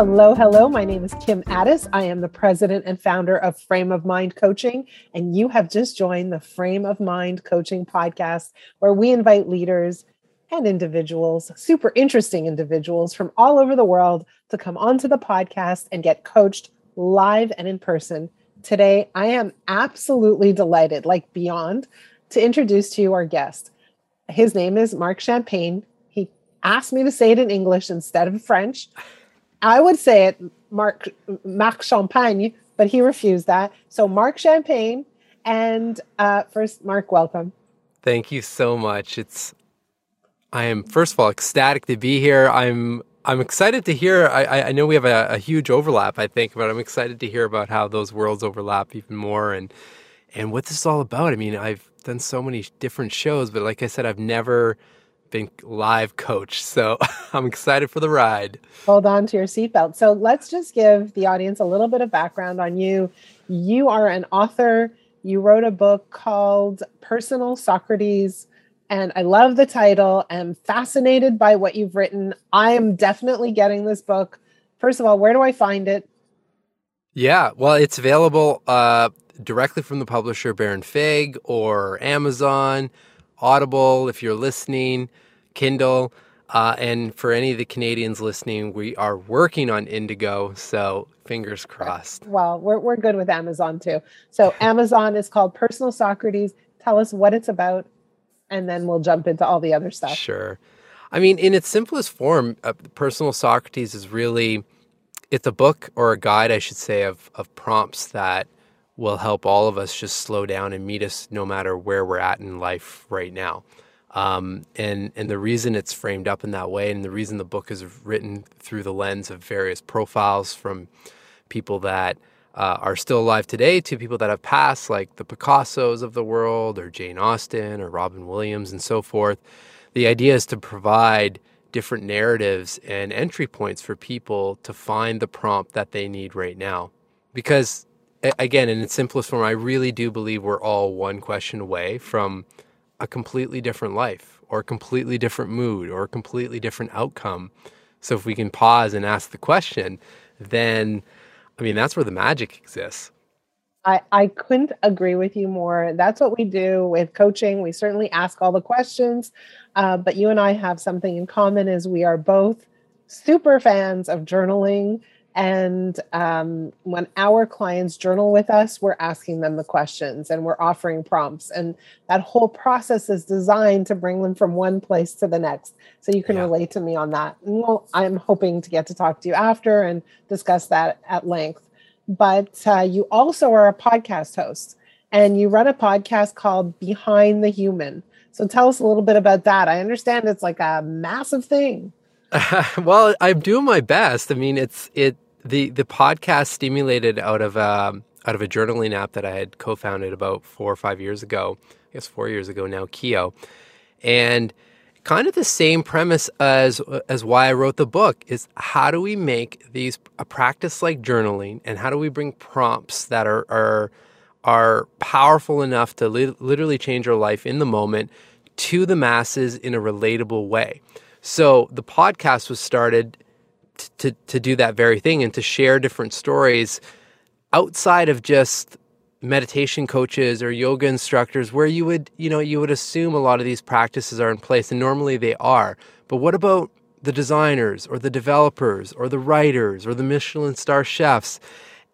Hello, hello. My name is Kim Ades. I am the president and founder of Frame of Mind Coaching, and you have just joined the Frame of Mind Coaching podcast, where we invite leaders and individuals, super interesting individuals from all over the world, to come onto the podcast and get coached live and in person. Today, I am absolutely delighted, like beyond, to introduce to you our guest. His name is Marc Champagne. He asked me to say it in English instead of French. I would say it Mark Marc Champagne, but he refused that. So Marc Champagne, and uh, first, Marc, welcome. Thank you so much. It's I am first of all ecstatic to be here. I'm I'm excited to hear. I, I know we have a, a huge overlap, I think, but I'm excited to hear about how those worlds overlap even more and and what this is all about. I mean, I've done so many different shows, but like I said, I've never been live coach. So I'm excited for the ride. Hold on to your seatbelt. So let's just give the audience a little bit of background on you. You are an author. You wrote a book called Personal Socrates. And I love the title. I'm fascinated by what you've written. I am definitely getting this book. First of all, where do I find it? Yeah, well, it's available uh, directly from the publisher Baron Fig or Amazon. Audible, if you're listening, Kindle. Uh, and for any of the Canadians listening, we are working on Indigo. So fingers crossed. Well, we're, we're good with Amazon too. So Amazon is called Personal Socrates. Tell us what it's about, and then we'll jump into all the other stuff. Sure. I mean, in its simplest form, uh, Personal Socrates is really it's a book or a guide, I should say, of of prompts that will help all of us just slow down and meet us no matter where we're at in life right now. Um, and and the reason it's framed up in that way, and the reason the book is written through the lens of various profiles from people that uh, are still alive today to people that have passed, like the Picassos of the world, or Jane Austen, or Robin Williams, and so forth. The idea is to provide different narratives and entry points for people to find the prompt that they need right now, because again, in its simplest form, I really do believe we're all one question away from a completely different life or a completely different mood or a completely different outcome. So if we can pause and ask the question, then I mean, that's where the magic exists. I, I couldn't agree with you more. That's what we do with coaching. We certainly ask all the questions, uh, but you and I have something in common is we are both super fans of journaling and um, when our clients journal with us, we're asking them the questions and we're offering prompts. And that whole process is designed to bring them from one place to the next. So you can yeah. relate to me on that. And well, I'm hoping to get to talk to you after and discuss that at length. But uh, you also are a podcast host and you run a podcast called Behind the Human. So tell us a little bit about that. I understand it's like a massive thing. well, I'm doing my best. I mean, it's it the the podcast stimulated out of um, out of a journaling app that I had co-founded about four or five years ago. I guess four years ago now, KYO, and kind of the same premise as as why I wrote the book is how do we make these a practice like journaling, and how do we bring prompts that are are are powerful enough to li- literally change our life in the moment to the masses in a relatable way. So the podcast was started to, to do that very thing and to share different stories outside of just meditation coaches or yoga instructors where you would you know you would assume a lot of these practices are in place and normally they are. But what about the designers or the developers or the writers or the Michelin star chefs?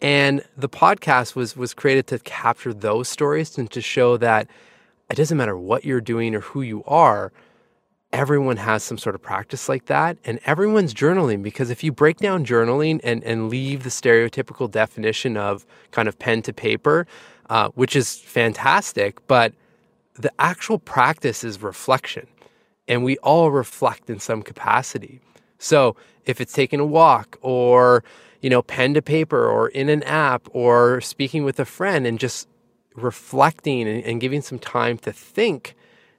And the podcast was was created to capture those stories and to show that it doesn't matter what you're doing or who you are everyone has some sort of practice like that and everyone's journaling because if you break down journaling and, and leave the stereotypical definition of kind of pen to paper uh, which is fantastic but the actual practice is reflection and we all reflect in some capacity. So if it's taking a walk or you know pen to paper or in an app or speaking with a friend and just reflecting and, and giving some time to think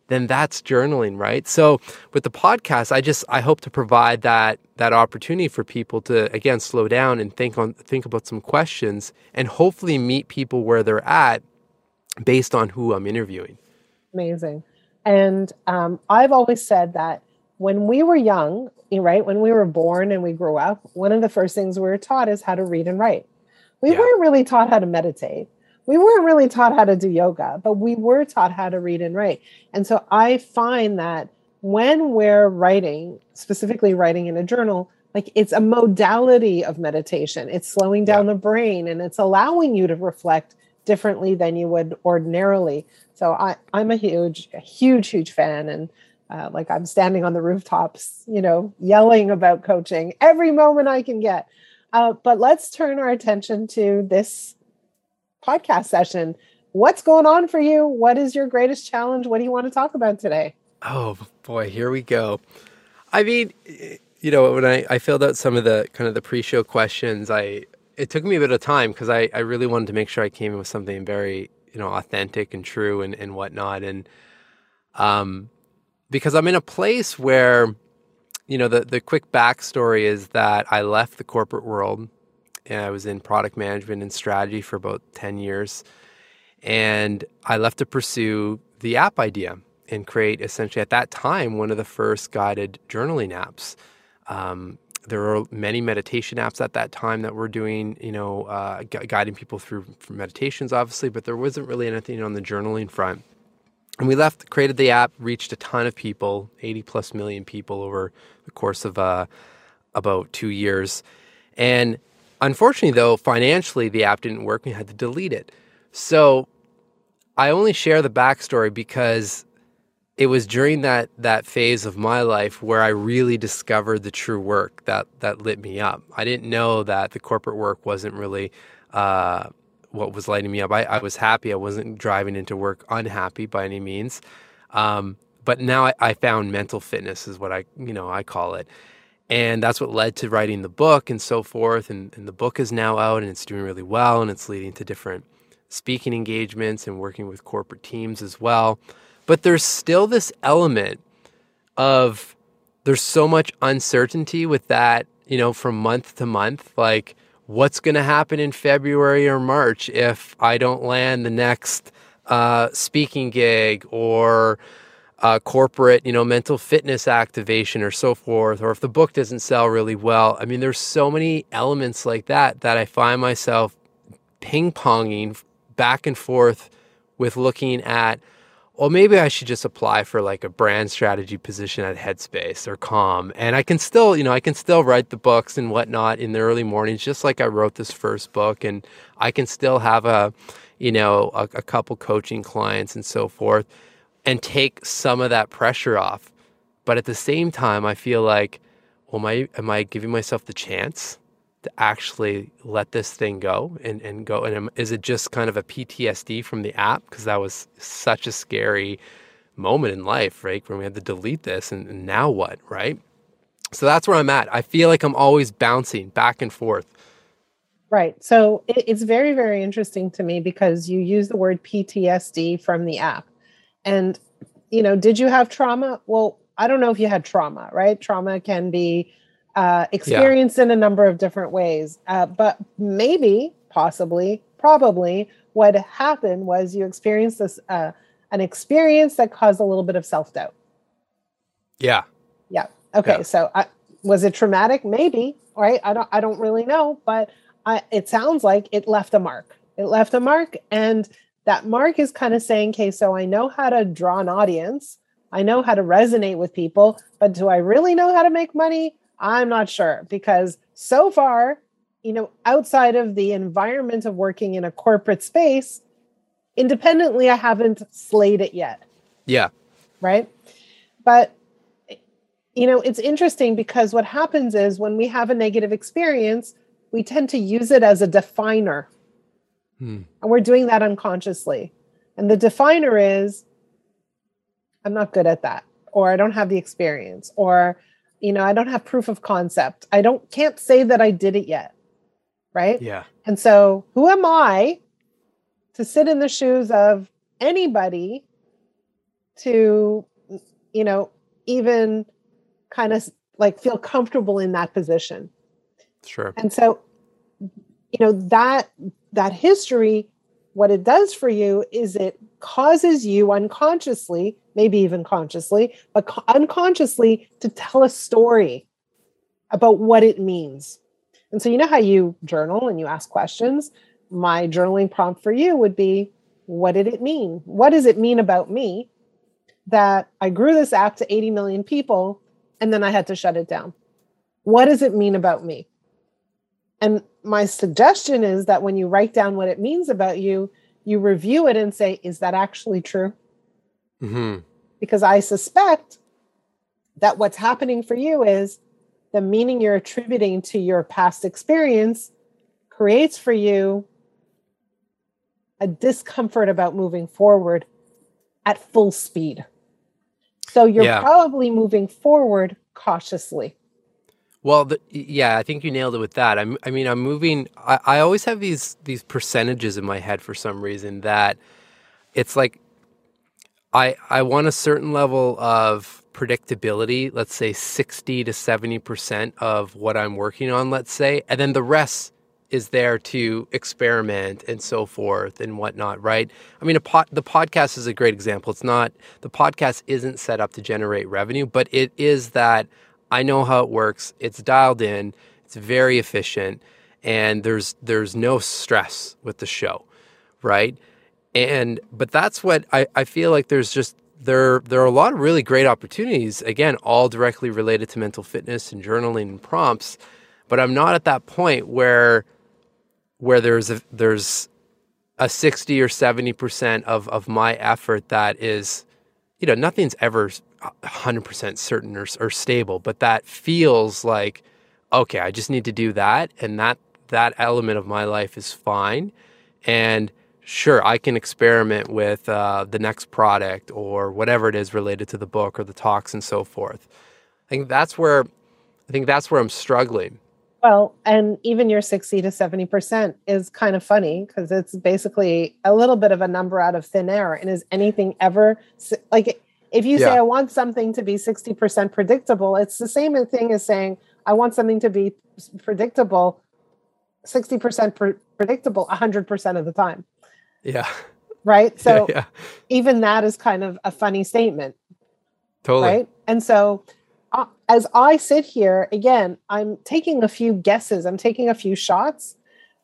then that's journaling, right? So with the podcast, I just I hope to provide that that opportunity for people to again slow down and think on think about some questions and hopefully meet people where they're at based on who I'm interviewing. Amazing. And um, I've always said that when we were young, right, when we were born and we grew up, one of the first things we were taught is how to read and write. We yeah. weren't really taught how to meditate. We weren't really taught how to do yoga, but we were taught how to read and write. And so I find that when we're writing, specifically writing in a journal, like it's a modality of meditation. It's slowing down yeah. the brain and it's allowing you to reflect differently than you would ordinarily. So I, I'm a huge, a huge, huge fan. And uh, like I'm standing on the rooftops, you know, yelling about coaching every moment I can get. Uh, but let's turn our attention to this podcast session. What's going on for you? What is your greatest challenge? What do you want to talk about today? Oh boy, here we go. I mean, you know, when I, I filled out some of the kind of the pre-show questions, I it took me a bit of time because I, I really wanted to make sure I came in with something very, you know, authentic and true and, and whatnot. And um because I'm in a place where, you know, the, the quick backstory is that I left the corporate world and I was in product management and strategy for about 10 years. And I left to pursue the app idea and create essentially at that time one of the first guided journaling apps. Um, there were many meditation apps at that time that were doing, you know, uh, gu- guiding people through meditations, obviously, but there wasn't really anything on the journaling front. And we left, created the app, reached a ton of people, 80 plus million people over the course of uh, about two years. And unfortunately, though, financially, the app didn't work. We had to delete it. So I only share the backstory because it was during that that phase of my life where I really discovered the true work that that lit me up. I didn't know that the corporate work wasn't really uh, what was lighting me up. I, I, was happy. I wasn't driving into work unhappy by any means. Um, but now I, I, found mental fitness is what I, you know, I call it. And that's what led to writing the book and so forth. And, and the book is now out and it's doing really well. And it's leading to different speaking engagements and working with corporate teams as well. But there's still this element of there's so much uncertainty with that, you know, from month to month. Like, what's going to happen in February or March if I don't land the next uh, speaking gig or uh, corporate, you know, mental fitness activation or so forth, or if the book doesn't sell really well. I mean, there's so many elements like that that I find myself ping ponging back and forth with looking at well, maybe I should just apply for like a brand strategy position at Headspace or Calm. And I can still, you know, I can still write the books and whatnot in the early mornings, just like I wrote this first book. And I can still have a, you know, a, a couple coaching clients and so forth and take some of that pressure off. But at the same time, I feel like, well, am I, am I giving myself the chance? to actually let this thing go and, and go? And is it just kind of a PTSD from the app? Because that was such a scary moment in life, right? When we had to delete this and, and now what, right? So that's where I'm at. I feel like I'm always bouncing back and forth. Right. So it's very, very interesting to me because you use the word PTSD from the app. And, you know, did you have trauma? Well, I don't know if you had trauma, right? Trauma can be uh, experienced yeah. in a number of different ways. Uh, but maybe, possibly, probably, what happened was you experienced this uh, an experience that caused a little bit of self doubt. Yeah. Yeah. Okay. Yeah. So, uh, was it traumatic? Maybe. Right. I don't. I don't really know, but I, it sounds like it left a mark. It left a mark, and that mark is kind of saying, "Okay, so I know how to draw an audience." I know how to resonate with people, but do I really know how to make money? I'm not sure because so far, you know, outside of the environment of working in a corporate space, independently, I haven't slayed it yet. Yeah. Right. But, you know, it's interesting because what happens is when we have a negative experience, we tend to use it as a definer. Hmm. And we're doing that unconsciously. And the definer is, I'm not good at that, or I don't have the experience, or you know i don't have proof of concept. I don't can't say that i did it yet right? Yeah. And so who am i to sit in the shoes of anybody to you know even kind of like feel comfortable in that position? Sure. And so you know that that history what it does for you is it causes you unconsciously, maybe even consciously, but unconsciously to tell a story about what it means. And so, you know how you journal and you ask questions? My journaling prompt for you would be What did it mean? What does it mean about me that I grew this app to 80 million people and then I had to shut it down? What does it mean about me? And my suggestion is that when you write down what it means about you, you review it and say, is that actually true? Mm-hmm. Because I suspect that what's happening for you is the meaning you're attributing to your past experience creates for you a discomfort about moving forward at full speed. So you're yeah. probably moving forward cautiously. Well, the, yeah, I think you nailed it with that. I'm, I mean, I'm moving. I, I always have these these percentages in my head for some reason that it's like I I want a certain level of predictability. Let's say sixty to seventy percent of what I'm working on. Let's say, and then the rest is there to experiment and so forth and whatnot, right? I mean, the podcast is a great example. It's not the podcast isn't set up to generate revenue, but it is that I know how it works. It's dialed in. It's very efficient, and there's there's no stress with the show, right? And but that's what I, I feel like. There's just there there are a lot of really great opportunities. Again, all directly related to mental fitness and journaling and prompts. But I'm not at that point where where there's a there's a 60 or 70 percent of of my effort that is you know nothing's ever 100% certain or, or stable, but that feels like, okay, I just need to do that. And that, that element of my life is fine. And sure, I can experiment with uh, the next product or whatever it is related to the book or the talks and so forth. I think that's where, I think that's where I'm struggling. Well, and even your 60 to 70% is kind of funny because it's basically a little bit of a number out of thin air. And is anything ever like if you yeah. say, I want something to be 60% predictable, it's the same thing as saying, I want something to be predictable, 60% pre- predictable 100% of the time. Yeah. Right. So yeah, yeah. even that is kind of a funny statement. Totally. Right. And so uh, as I sit here, again, I'm taking a few guesses, I'm taking a few shots,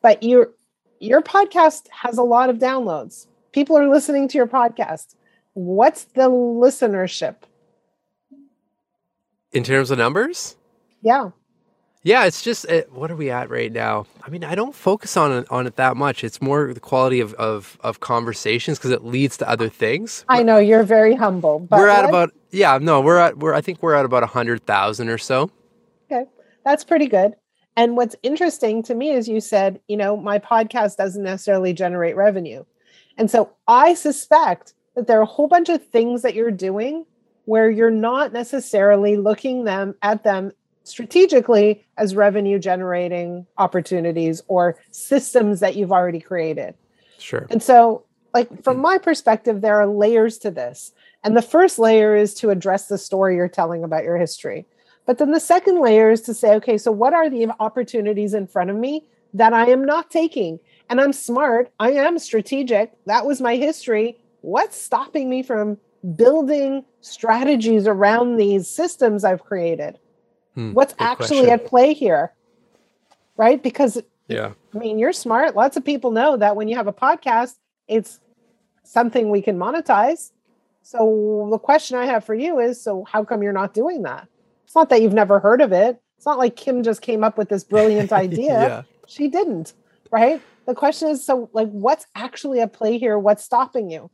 but your your podcast has a lot of downloads. People are listening to your podcast what's the listenership? In terms of numbers? Yeah. Yeah, it's just it, what are we at right now? I mean, I don't focus on it, on it that much. It's more the quality of of, of conversations because it leads to other things. I know you're very humble, but we're at what? about yeah, no, we're at we're I think we're at about a hundred thousand or so. Okay, that's pretty good. And what's interesting to me is you said, you know, my podcast doesn't necessarily generate revenue, and so I suspect that there are a whole bunch of things that you're doing where you're not necessarily looking them at them strategically as revenue generating opportunities or systems that you've already created. Sure. And so like from my perspective there are layers to this. And the first layer is to address the story you're telling about your history. But then the second layer is to say okay, so what are the opportunities in front of me that I am not taking? And I'm smart, I am strategic. That was my history what's stopping me from building strategies around these systems I've created? Hmm, what's actually question. at play here? Right? Because yeah. I mean, you're smart. Lots of people know that when you have a podcast, it's something we can monetize. So the question I have for you is so how come you're not doing that? It's not that you've never heard of it. It's not like Kim just came up with this brilliant idea. yeah. She didn't, right? The question is so like what's actually at play here? What's stopping you?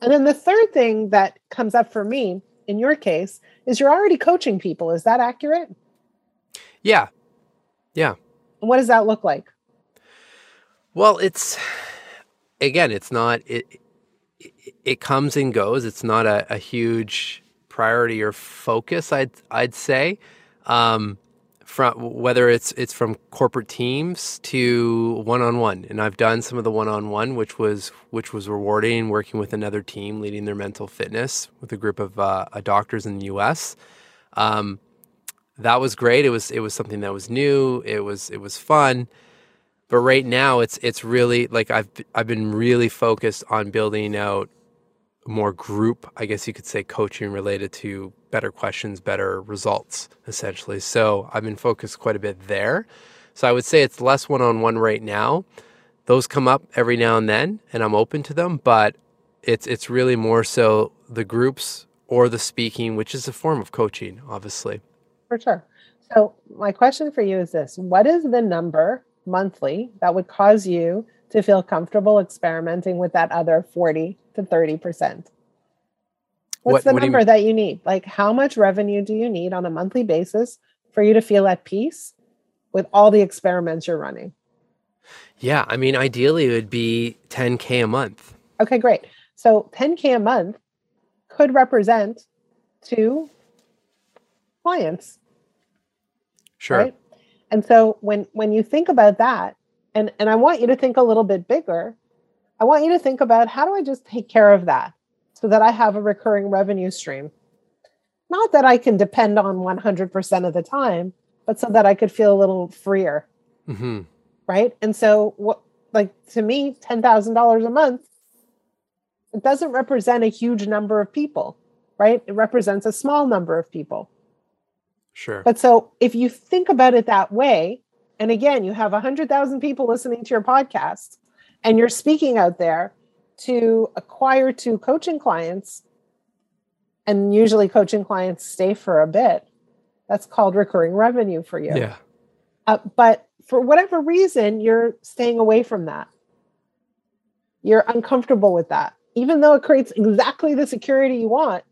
And then the third thing that comes up for me in your case is you're already coaching people. Is that accurate? Yeah. Yeah. And what does that look like? Well, it's again, it's not it it, it comes and goes. It's not a, a, huge priority or focus, I'd I'd say. Um, from whether it's it's from corporate teams to one on one, and I've done some of the one on one, which was which was rewarding. Working with another team, leading their mental fitness with a group of uh, doctors in the U.S. Um, that was great. It was it was something that was new. It was it was fun, but right now it's it's really like I've I've been really focused on building out more group, I guess you could say coaching related to better questions, better results essentially. So I've been focused quite a bit there. So I would say it's less one-on-one right now. Those come up every now and then and I'm open to them, but it's it's really more so the groups or the speaking, which is a form of coaching, obviously. For sure. So my question for you is this: What is the number monthly that would cause you to feel comfortable experimenting with that other 40 to 30%? What's what, the what number you that you need? Like, how much revenue do you need on a monthly basis for you to feel at peace with all the experiments you're running? Yeah, I mean, ideally, it would be 10K a month. Okay, great. So 10K a month could represent two clients. Sure. Right? And so when when you think about that, and and I want you to think a little bit bigger, I want you to think about how do I just take care of that so that I have a recurring revenue stream. Not that I can depend on 100% of the time, but so that I could feel a little freer. Mm-hmm. Right. And so, what, like to me, $10,000 a month, it doesn't represent a huge number of people, right? It represents a small number of people. Sure. But so if you think about it that way, and again, you have 100,000 people listening to your podcast, and you're speaking out there to acquire two coaching clients and usually coaching clients stay for a bit. That's called recurring revenue for you. Yeah. Uh, but for whatever reason you're staying away from that. You're uncomfortable with that even though it creates exactly the security you want.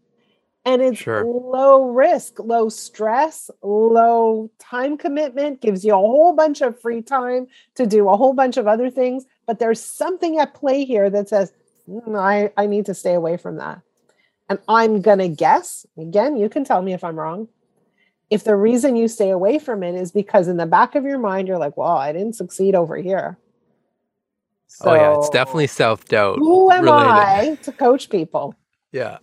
And it's sure. low risk low stress low time commitment gives you a whole bunch of free time to do a whole bunch of other things but there's something at play here that says mm, I, I need to stay away from that and i'm going to guess again you can tell me if i'm wrong if the reason you stay away from it is because in the back of your mind you're like well i didn't succeed over here so, oh yeah it's definitely self-doubt who am related. i to coach people yeah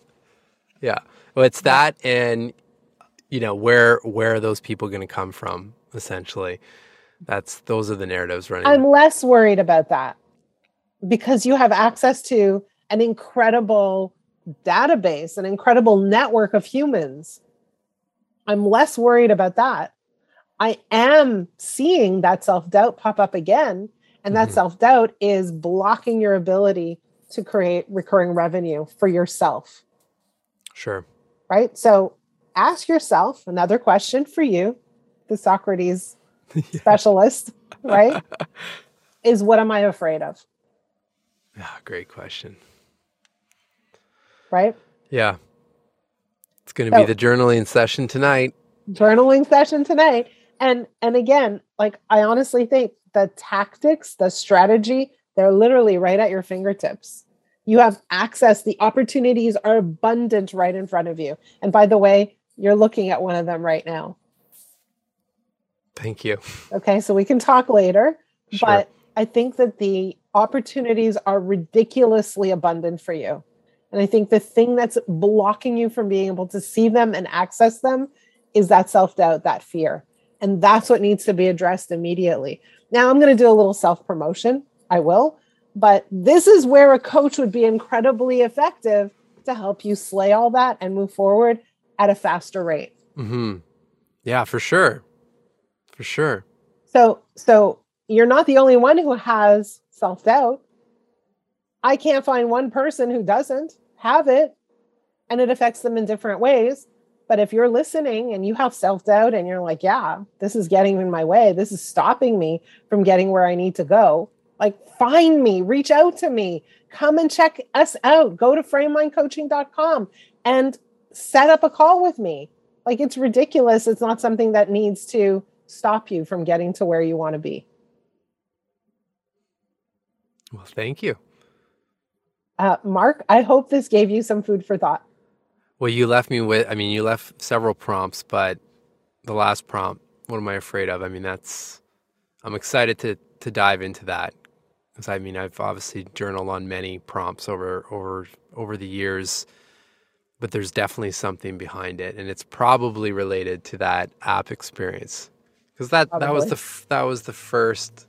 yeah well, it's that, and you know where where are those people going to come from? Essentially, that's those are the narratives running. I'm less worried about that because you have access to an incredible database, an incredible network of humans. I'm less worried about that. I am seeing that self doubt pop up again. And that mm-hmm. self doubt is blocking your ability to create recurring revenue for yourself. Sure right? So ask yourself another question for you, the Socrates yeah. specialist, right? is what am I afraid of? Yeah, great question. Right? Yeah. It's going to so, be the journaling session tonight. Journaling session tonight. And and again, like I honestly think the tactics, the strategy, they're literally right at your fingertips. You have access. The opportunities are abundant right in front of you. And by the way, you're looking at one of them right now. Thank you. Okay, so we can talk later. Sure. But I think that the opportunities are ridiculously abundant for you. And I think the thing that's blocking you from being able to see them and access them is that self doubt, that fear. And that's what needs to be addressed immediately. Now, I'm going to do a little self promotion. I will. But this is where a coach would be incredibly effective to help you slay all that and move forward at a faster rate. Mm-hmm. Yeah, for sure. For sure. So, so you're not the only one who has self doubt. I can't find one person who doesn't have it, and it affects them in different ways. But if you're listening and you have self doubt and you're like, yeah, this is getting in my way, this is stopping me from getting where I need to go, like find me, reach out to me, come and check us out. Go to framemindcoaching.com and set up a call with me. Like it's ridiculous. It's not something that needs to stop you from getting to where you want to be. Well, thank you. Uh, Marc, I hope this gave you some food for thought. Well, you left me with, I mean, you left several prompts, but the last prompt, what am I afraid of? I mean, that's, I'm excited to, to dive into that because I mean I've obviously journaled on many prompts over over over the years, but there's definitely something behind it, and it's probably related to that app experience because that probably. that was the that was the first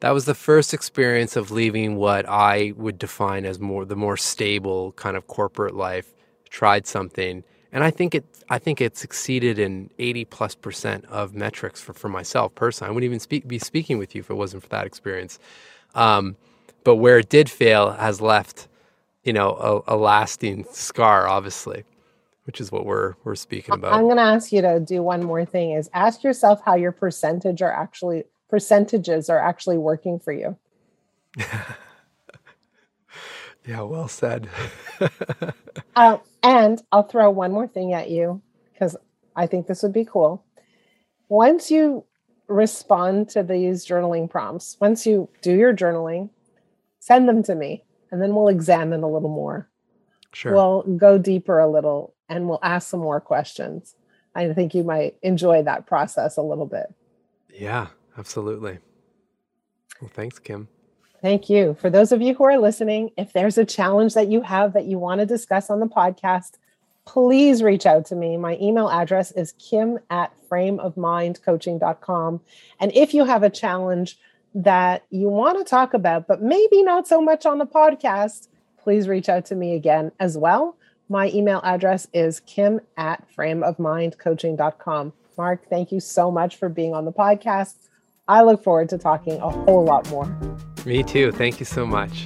that was the first experience of leaving what I would define as more the more stable kind of corporate life. Tried something, and I think it I think it succeeded in eighty plus percent of metrics for, for myself personally. I wouldn't even speak, be speaking with you if it wasn't for that experience. Um, but where it did fail has left, you know, a, a lasting scar, obviously which is what we're we're speaking about. I'm going to ask you to do one more thing is ask yourself how your percentage are actually percentages are actually working for you. yeah, well said. uh, and I'll throw one more thing at you because I think this would be cool. Once you respond to these journaling prompts, once you do your journaling, send them to me and then we'll examine a little more. Sure. We'll go deeper a little and we'll ask some more questions. I think you might enjoy that process a little bit. Yeah, absolutely. Well, thanks, Kim. Thank you. For those of you who are listening, if there's a challenge that you have that you want to discuss on the podcast, please reach out to me. My email address is kim at frameofmindcoaching.com. And if you have a challenge that you want to talk about, but maybe not so much on the podcast, please reach out to me again as well. My email address is kim at frameofmindcoaching.com. Marc, thank you so much for being on the podcast. I look forward to talking a whole lot more. Me too. Thank you so much.